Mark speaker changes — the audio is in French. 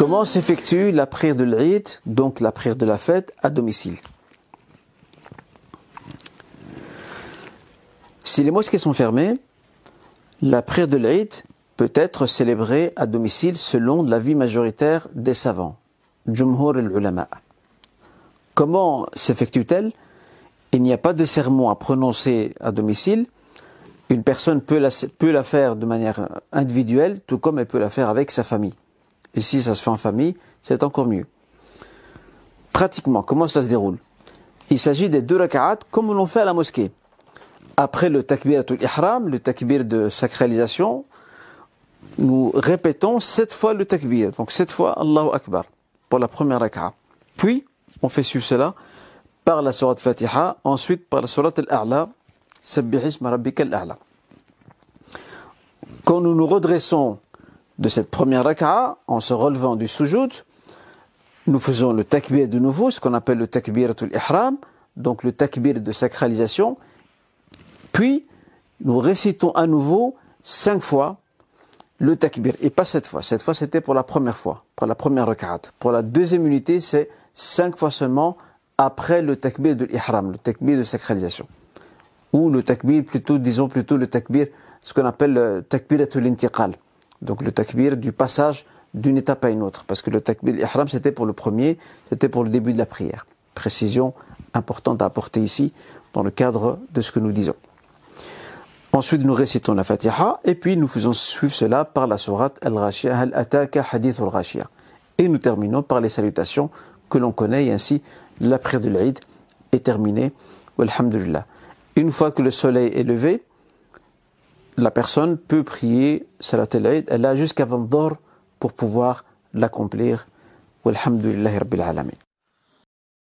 Speaker 1: Comment s'effectue la prière de l'Eid, donc la prière de la fête, à domicile? Si les mosquées sont fermées, la prière de l'Eid peut être célébrée à domicile selon l'avis majoritaire des savants, Jumhur al-Ulama. Comment s'effectue-t-elle? Il n'y a pas de sermon à prononcer à domicile. Une personne la, peut la faire de manière individuelle, tout comme elle peut la faire avec sa famille. Et si ça se fait en famille, c'est encore mieux. Pratiquement, comment cela se déroule? Il s'agit des deux rak'at comme l'on fait à la mosquée. Après le takbiratul ihram, le takbir de sacralisation, nous répétons sept fois le takbir. Donc sept fois Allahu Akbar pour la première rak'a. Puis, on fait suivre cela par la surat Fatiha, ensuite par la surat Al-A'la, Sabbihisma Rabbika Al-A'la. Quand nous nous redressons de cette première rak'a, en se relevant du sujoud, nous faisons le takbir de nouveau, ce qu'on appelle le takbiratul ihram, donc le takbir de sacralisation, puis nous récitons à nouveau cinq fois le takbir, et pas cette fois. Cette fois, c'était pour la première fois, pour la première rak'at. Pour la deuxième unité, c'est cinq fois seulement après le takbir de l'ihram, le takbir de sacralisation. Ou le takbir, plutôt, disons plutôt le takbir, ce qu'on appelle le takbiratul intiqal. Donc le takbir du passage d'une étape à une autre. Parce que le takbir ihram, c'était pour le premier, c'était pour le début de la prière. Précision importante à apporter ici dans le cadre de ce que nous disons. Ensuite, nous récitons la Fatiha et puis nous faisons suivre cela par la sourate Al-Ghashiyah, Al-Ataka Hadith Al-Ghashiyah. Et nous terminons par les salutations que l'on connaît et ainsi la prière de l'Aïd est terminée. Alhamdulillah. Une fois que le soleil est levé, la personne peut prier Salat al-Eid, elle a jusqu'à Vendor pour pouvoir l'accomplir. Walhamdulillahi Rabbil Alamin.